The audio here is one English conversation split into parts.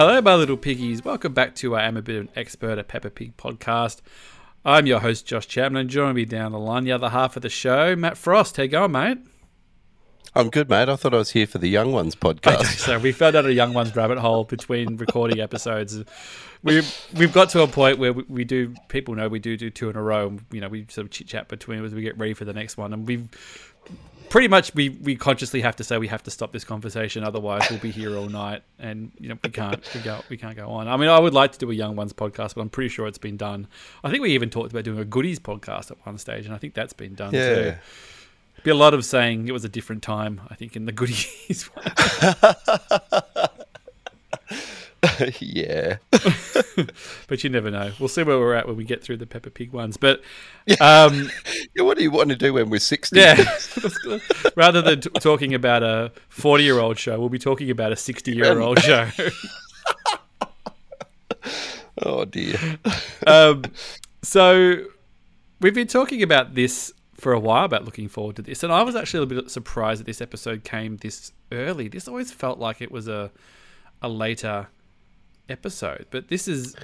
hello, my little piggies. Welcome back to I Am a Bit of an Expert, a Peppa Pig podcast. I'm your host, Josh Chapman, and joining me down the line, the other half of the show, Matt Frost. How you going, mate? I'm good, mate. I thought I was here for the Young Ones podcast. so we fell down a Young Ones rabbit hole between recording episodes. We've we've got to a point where we, we do. People know we do do two in a row. And, you know, we sort of chit chat between as we get ready for the next one, and we've pretty much we, we consciously have to say we have to stop this conversation otherwise we'll be here all night and you know we can't we go we can't go on i mean i would like to do a young ones podcast but i'm pretty sure it's been done i think we even talked about doing a goodies podcast at one stage and i think that's been done Yeah. too be a lot of saying it was a different time i think in the goodies one. yeah. but you never know we'll see where we're at when we get through the Peppa pig ones but um Yeah, What do you want to do when we're 60? yeah rather than t- talking about a 40 year old show we'll be talking about a 60 year old show Oh, dear. um, so we've been talking about this for a while about looking forward to this, and I was actually a little bit surprised that this episode came this early. This always felt like it was a a later episode, but this is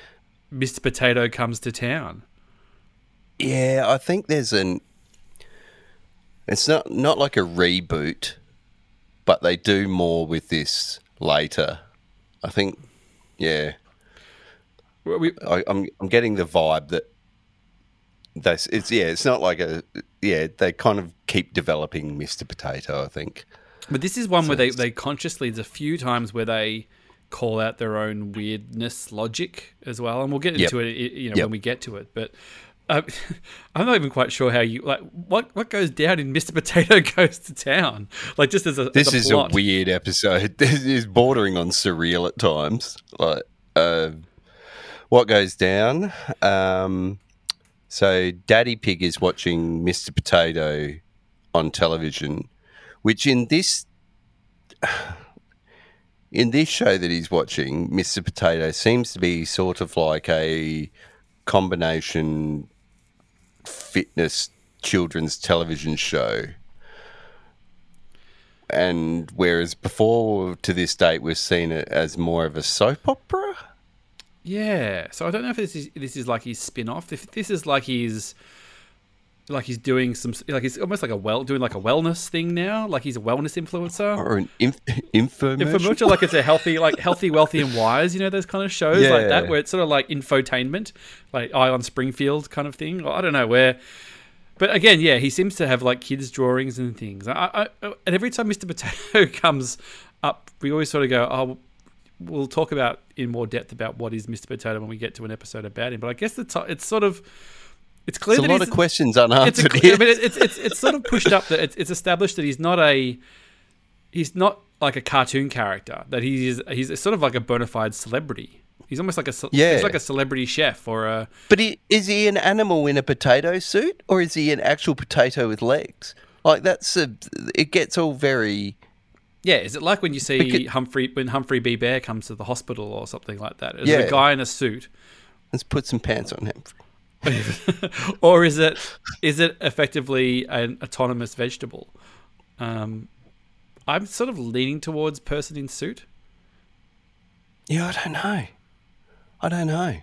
Mr. Potato comes to town. Yeah, I think there's an. It's not not like a reboot, but they do more with this later. I think, yeah, Well, We, I, I'm I'm getting the vibe that that's it's yeah, it's not like a yeah. They kind of keep developing Mr. Potato. I think. but this is one where they, they consciously there's a few times where they call out their own weirdness logic as well, and we'll get Yep. into it, you know, Yep. when we get to it. But uh, I'm not even quite sure how you like what what goes down in Mr. Potato Goes to Town. Like just as a This as a is plot. a weird episode. This is bordering on surreal at times. Like, uh, what goes down? Um, so, Daddy Pig is watching Mr. Potato on television, which in this in this show that he's watching, Mr. Potato seems to be sort of like a combination fitness children's television show and whereas before to this date we've seen it as more of a soap opera Yeah. So I don't know if this is this is like his spin off. If this is like he's like he's doing some like he's almost like a well doing like a wellness thing now. Like he's a wellness influencer. or an inf- infomercial. Infomercial, like it's a healthy, like healthy, wealthy, and wise. You know those kind of shows like that, Yeah. where it's sort of like infotainment, like Eye on Springfield kind of thing. Or I don't know where, but again, yeah, he seems to have like kids' drawings and things. I, I, and every time Mr. Potato comes up, we always sort of go, "Oh, we'll talk about in more depth about what is Mr. Potato when we get to an episode about him." But I guess the t- it's sort of it's clear There's a lot of questions it's, a, unanswered I here. mean, it's, it's it's sort of pushed up that it's, it's established that he's not a he's not like a cartoon character that he's he's sort of like a bona fide celebrity. He's almost like a Yeah. he's like a celebrity chef or a but he, is he an animal in a potato suit or is he an actual potato with legs like that's a it gets all very yeah. Is it like when you see Because- Humphrey when Humphrey B Bear comes to the hospital or something like that? Is Yeah. a guy in a suit, let's put some pants on him or is it is it effectively an autonomous vegetable? Um, I'm sort of leaning towards person in suit. yeah i don't know i don't know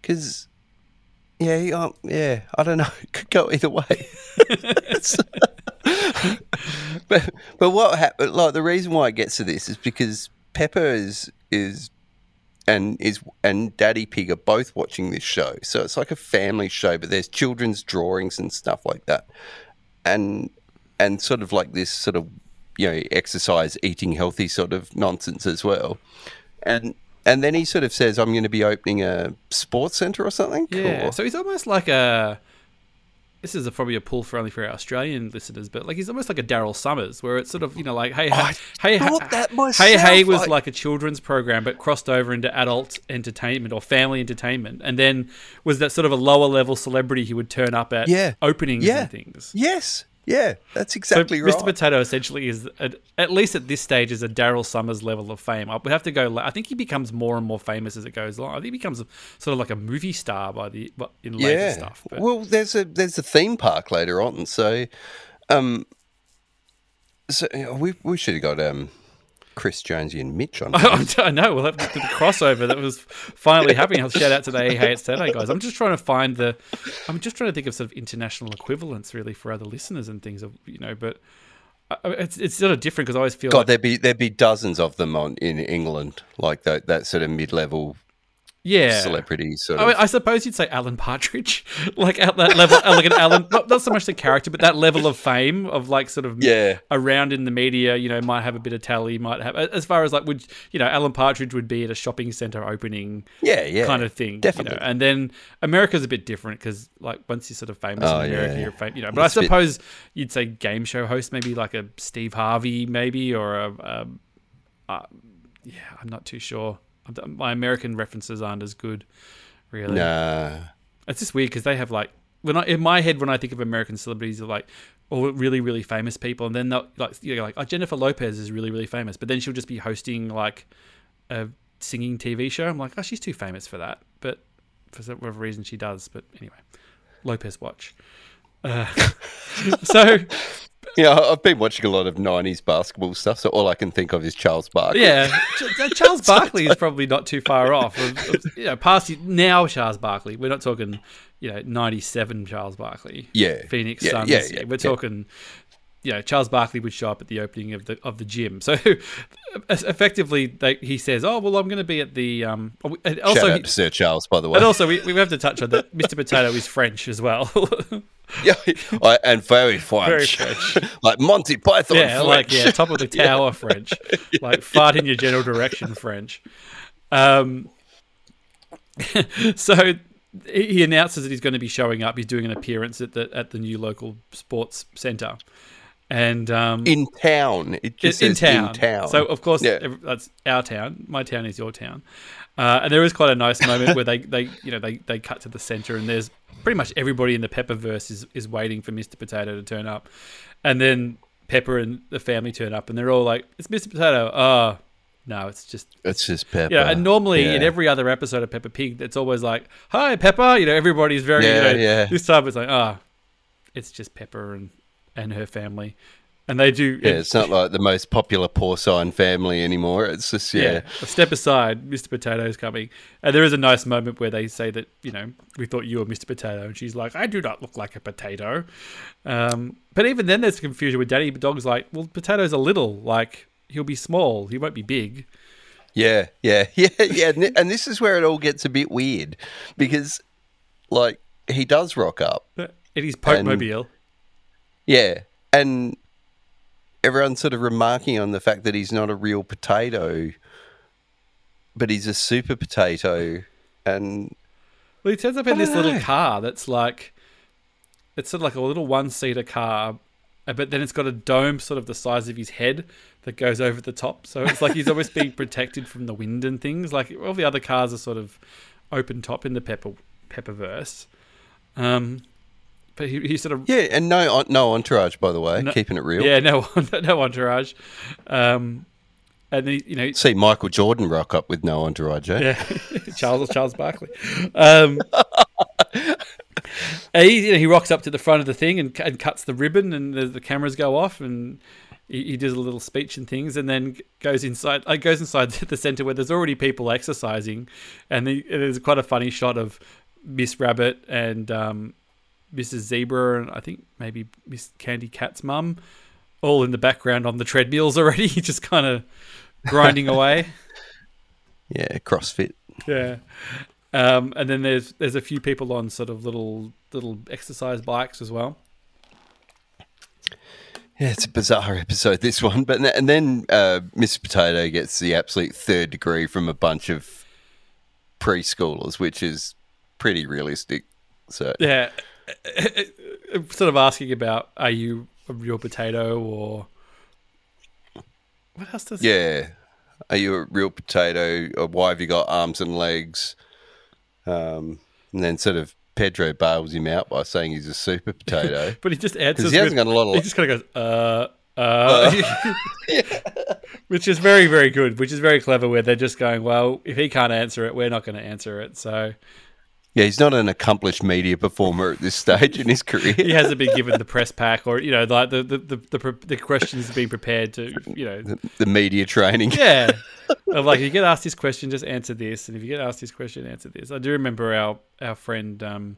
because yeah um, yeah i don't know it could go either way but but what happened? Like the reason why it gets to this is because Peppa is is and is and Daddy Pig are both watching this show, so it's like a family show. But there's children's drawings and stuff like that, and and sort of like this sort of you know exercise, eating healthy sort of nonsense as well, and. And then he sort of says, "I'm going to be opening a sports center or something." Yeah, Or- so he's almost like a. This is a, probably a pull for only for our Australian listeners, but like he's almost like a Daryl Somers, where it's sort of you know like hey I hey hey that hey hey was like- like a children's program, but crossed over into adult entertainment or family entertainment, and then was that sort of a lower level celebrity who would turn up at Yeah. openings Yeah. and things. yes, yeah, that's exactly so right. Mr. Potato essentially is, at, at least at this stage, is a Daryl Somers level of fame. I would have to go. I think he becomes more and more famous as it goes along. I think he becomes sort of like a movie star by the in later stuff. But, Well, there's a there's a theme park later on, so um, so we we should have got um Chris Jonesy and Mitch on. I know. We'll have the, the crossover that was finally happening. I'll shout out to the Hey It's Saturday guys. I'm just trying to find the. I'm just trying to think of sort of international equivalents really for other listeners and things. Of you know, but uh, I- I- it's it's sort of different because I always feel God, like there'd be there'd be dozens of them on in England, like that that sort of mid level yeah. celebrity sort I, of. mean, I suppose you'd say Alan Partridge, like at that level, like an Alan, not, not so much the character, but that level of fame of like sort of yeah, around in the media, you know, might have a bit of tally, might have as far as like would you know, Alan Partridge would be at a shopping center opening yeah, yeah. kind of thing, definitely. You know? And then America's a bit different because like once you're sort of famous Oh, in America, yeah. you're famous, you know. But It's a I bit- suppose you'd say game show host, maybe like a Steve Harvey, maybe or a, a, uh, yeah, I'm not too sure. My American references aren't as good, really. Nah. It's just weird because they have like when I in my head when I think of American celebrities are like all really really famous people, and then they'll like you're like oh, Jennifer Lopez is really really famous, but then she'll just be hosting like a singing TV show. I'm like, oh, she's too famous for that, but for some- whatever reason she does. But anyway, Lopez watch. Uh, so Yeah, I've been watching a lot of '90s basketball stuff, so all I can think of is Charles Barkley. yeah, Charles Barkley is probably not too far off. Of, of, you know, past now Charles Barkley. We're not talking, you know, '97 Charles Barkley. yeah, Phoenix yeah, Suns. yeah, Yeah, we're talking. You know, Charles Barkley would show up at the opening of the of the gym. So, effectively, they, he says, "Oh well, I'm going to be at the." Um, and also, Shout out he- to Sir Charles, by the way. and also, we, we have to touch on that. Mr. Potato is French as well. yeah, and very French, Very French. like Monty Python. yeah, like yeah, top of the tower French, like fart in your general direction French. Um, so he he announces that he's going to be showing up. He's doing an appearance at the at the new local sports center, and um, in town. It just in, says town. in town. So of course Yeah. that's our town. My town is your town. Uh, and there is quite a nice moment where they, they you know they, they cut to the center and there's pretty much everybody in the Peppaverse is, is waiting for Mr. Potato to turn up, and then Peppa and the family turn up and they're all like, "It's Mr. Potato." Oh, no, it's just it's just Peppa. yeah. And normally in every other episode of Peppa Pig, it's always like, "Hi, Peppa." You know, everybody's very Yeah, you know. yeah. This time it's like, ah, it's just Peppa and and her family, and they do. Yeah, it's not like the most popular porcine family anymore. It's just yeah, yeah. A step aside, Mr. Potato's coming. And there is a nice moment where they say that, you know, we thought you were Mr. Potato. And she's like, I do not look like a potato. Um, but even then, there's confusion with Daddy Dog's like, well, Potato's a little. Like, he'll be small. He won't be big. yeah, yeah, yeah, yeah. And this is where it all gets a bit weird because, like, he does rock up. In his Pokemobile. Yeah, and everyone's sort of remarking on the fact that he's not a real potato, but he's a super potato, and Well, he turns up in this don't little car that's like, it's sort of like a little one seater car, uh, but then it's got a dome sort of the size of his head that goes over the top. So it's like he's almost being protected from the wind and things. Like all the other cars are sort of open top in the Peppa Peppaverse. Um, but he, he sort of yeah, and no no entourage by the way, No- keeping it real. yeah no no entourage, um, and he, you know See Michael Jordan rock up with no entourage. Eh? Yeah, Charles Charles Barkley. Um, he you know, he rocks up to the front of the thing and, and cuts the ribbon, and the, the cameras go off, and he, he does a little speech and things, and then goes inside. Uh, goes inside the center where there's already people exercising, and, the, and there's quite a funny shot of Miss Rabbit and um, Mrs. Zebra, and I think maybe Miss Candy Cat's mum, all in the background on the treadmills already, just kind of grinding away. Yeah, CrossFit. Yeah. Um, and then there's there's a few people on sort of little little exercise bikes as well. Yeah, it's a bizarre episode this one, but and then uh, Mr. Potato gets the absolute third degree from a bunch of preschoolers, which is pretty realistic. So Yeah. Sort of asking about are you a real potato or what else does yeah, are you a real potato? Or why have you got arms and legs? Um, and then sort of Pedro bails him out by saying he's a super potato. But he just answers he hasn't with, got a lot of he just kind of goes uh uh, which is very very good which is very clever where they're just going well if he can't answer it we're not going to answer it so Yeah, he's not an accomplished media performer at this stage in his career. he hasn't been given the press pack or you know like the the the, the, the questions being prepared to you know the, the media training. yeah of like if you get asked this question just answer this and if you get asked this question answer this i do remember our our friend um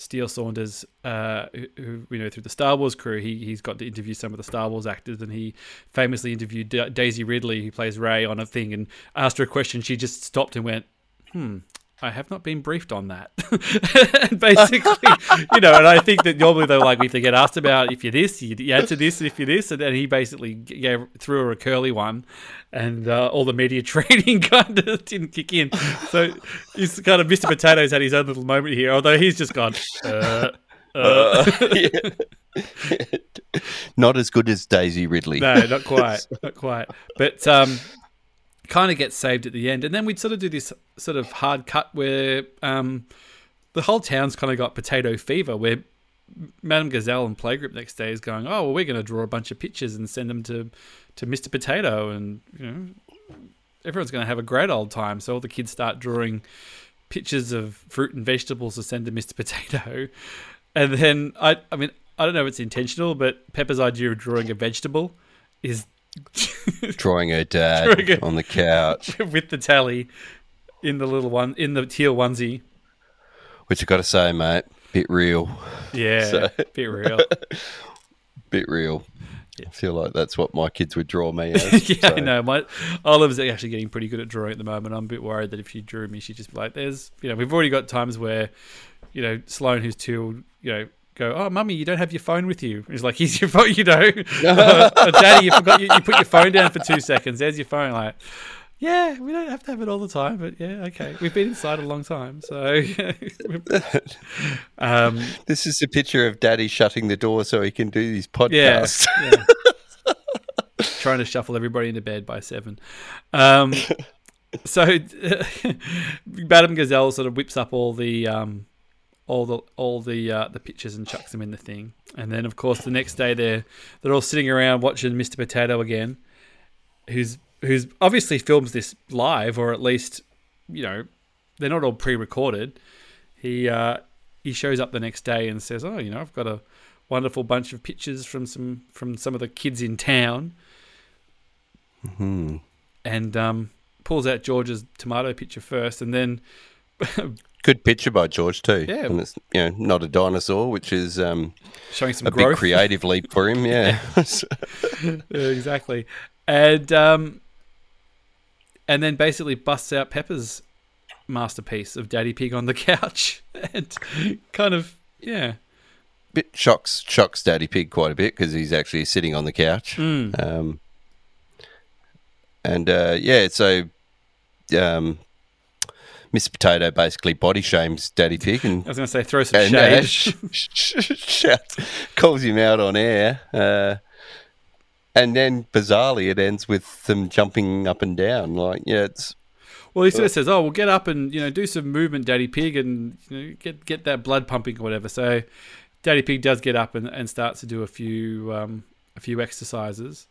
Steele Saunders, uh, who, who we know through the Star Wars crew, he he's got to interview some of the Star Wars actors, and he famously interviewed Da- Daisy Ridley, who plays Rey, on a thing, and asked her a question. She just stopped and went, "Hmm, I have not been briefed on that. and basically, you know, and I think that normally they're like, if they get asked about if you're this, you, answer this, if you're this, and then he basically gave, threw her a curly one, and uh, all the media training kind of didn't kick in. So he's kind of Mr. Potatoes had his own little moment here, although he's just gone. Uh, uh. not as good as Daisy Ridley. No, not quite, not quite. But um, kind of gets saved at the end, and then we'd sort of do this sort of hard cut where um, the whole town's kind of got potato fever, where Madame Gazelle and Playgroup next day is going, oh well, we're going to draw a bunch of pictures and send them to to Mr. Potato, and you know everyone's going to have a great old time. So all the kids start drawing pictures of fruit and vegetables to send to Mr. Potato, and then I I mean I don't know if it's intentional, but Peppa's idea of drawing a vegetable is drawing her dad drawing on the couch with the tally in the little one in the teal onesie. Which I got to say, mate, bit real. Yeah, so, bit real. bit real. I feel like that's what my kids would draw me as. yeah, so. I know. My Olive's actually getting pretty good at drawing at the moment. I'm a bit worried that if she drew me, she'd just be like, "There's, you know, we've already got times where, you know, Sloan, who's two, you know, go, "Oh, mummy, you don't have your phone with you." He's like, "Here's your phone, you know." uh, Daddy, you forgot you, you, put your phone down for two seconds. There's your phone. Like, yeah, we don't have to have it all the time, but yeah, okay. We've been inside a long time, so. um, this is a picture of Daddy shutting the door so he can do his podcast. Yeah, yeah. Trying to shuffle everybody into bed by seven. Um, so, Madame Gazelle sort of whips up all the um, all the all the uh, the pictures and chucks them in the thing. And then of course the next day they're they're all sitting around watching Mr. Potato again, who's who's obviously films this live or at least you know they're not all pre-recorded. He uh, he shows up the next day and says, "Oh, you know, I've got a wonderful bunch of pictures from some from some of the kids in town." Mm-hmm. And um, pulls out George's tomato picture first, and then Good picture by George too. Yeah, and it's you know not a dinosaur, which is um, showing some a growth. big creative leap for him. Yeah, exactly. And um, and then basically busts out Peppa's masterpiece of Daddy Pig on the couch, and kind of yeah, bit shocks shocks Daddy Pig quite a bit because he's actually sitting on the couch. Mm. Um, and uh, yeah, so um, Mr. Potato basically body shames Daddy Pig, and I was going to say throw some and, shade. Uh, sh- sh- shouts, calls him out on air, uh, and then bizarrely it ends with them jumping up and down. Like, yeah, it's well, he sort of says, "Oh, well, get up and you know do some movement, Daddy Pig, and you know, get get that blood pumping or whatever." So, Daddy Pig does get up and, and starts to do a few um, a few exercises.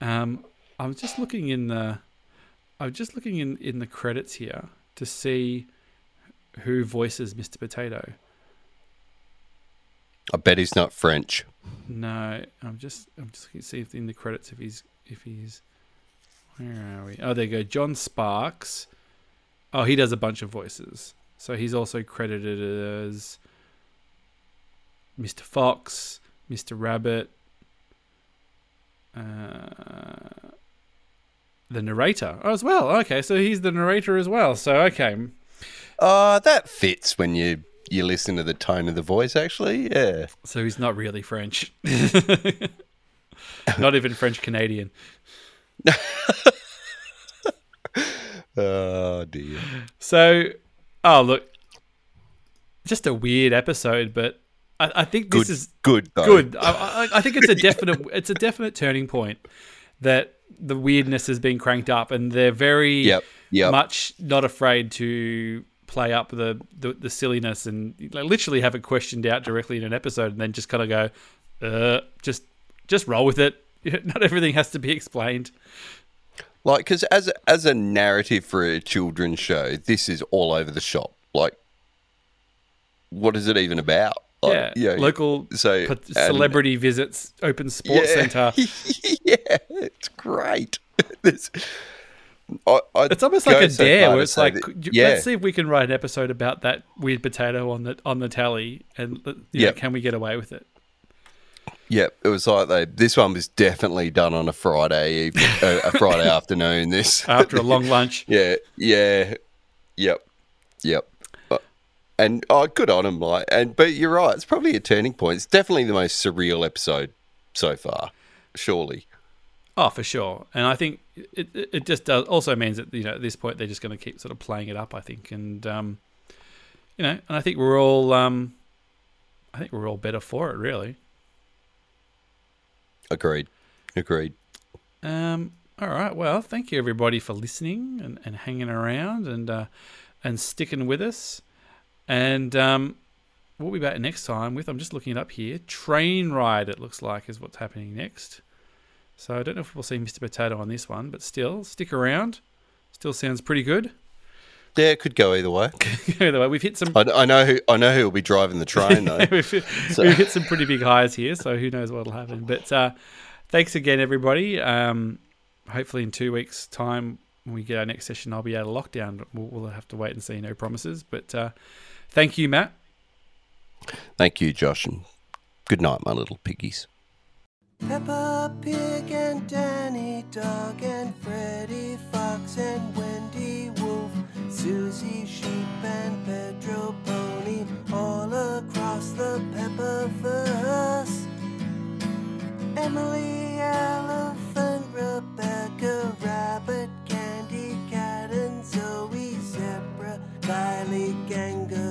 Um, I'm just looking in the I'm just looking in, in the credits here to see who voices Mr. Potato. I bet he's not French. No, I'm just I'm just looking to see if in the credits if he's if he's where are we? Oh, there you go. John Sparks. Oh, he does a bunch of voices. So he's also credited as Mr. Fox, Mr. Rabbit, uh, the narrator oh, as well. Okay, so he's the narrator as well. So okay. Uh that fits when you you listen to the tone of the voice. Actually, yeah. So he's not really French. not even French Canadian. oh dear. So, oh look, just a weird episode, but I, I think this good, is good. Though. Good. I, I, I think it's a definite. it's a definite turning point that the weirdness has been cranked up, and they're very yep, yep. much not afraid to play up the, the, the silliness and like, literally have it questioned out directly in an episode, and then just kind of go, uh, just just roll with it. Not everything has to be explained. Like, because as as a narrative for a children's show, this is all over the shop. Like, what is it even about? Like, yeah, you know, local so p- and- celebrity visits open sports yeah, center. yeah, it's great. I, It's almost like a dare far where it's like, that- yeah, let's see if we can write an episode about that weird potato on the on the tally, and you know, can we get away with it? yeah. It was like they. This one was definitely done on a Friday evening, uh, a Friday afternoon. This After a long lunch, Yeah, yeah, yep, yep. And oh, good on him, like. And but you're right. It's probably a turning point. It's definitely the most surreal episode so far. Surely, oh for sure. And I think it it it just does also means that you know at this point they're just going to keep sort of playing it up. I think, and um, you know, and I think we're all um, I think we're all better for it, really. agreed, agreed. Um, all right. Well, thank you everybody for listening and, and hanging around and uh, and sticking with us. And um, we'll be back next time with I'm just looking it up here. Train ride. It looks like is what's happening next. So I don't know if we'll see Mr. Potato on this one, but still stick around. Still sounds pretty good. Yeah, it could go either way. Either way, we've hit some I, I know who. I know who will be driving the train though. we've, we've hit some pretty big highs here, so who knows what'll happen. But uh, thanks again, everybody. Um, hopefully, in two weeks' time, when we get our next session, I'll be out of lockdown. We'll, we'll have to wait and see. No promises. But uh, Thank you, Matt. Thank you, Josh, and good night, my little piggies. Peppa Pig and Danny Dog and Freddy Fox and Wendy Wolf, Susie Sheep and Pedro Pony, all across the Emily Elephant, Rebecca Rabbit, Candy Cat and Zoe Zebra, Kylie Ganger.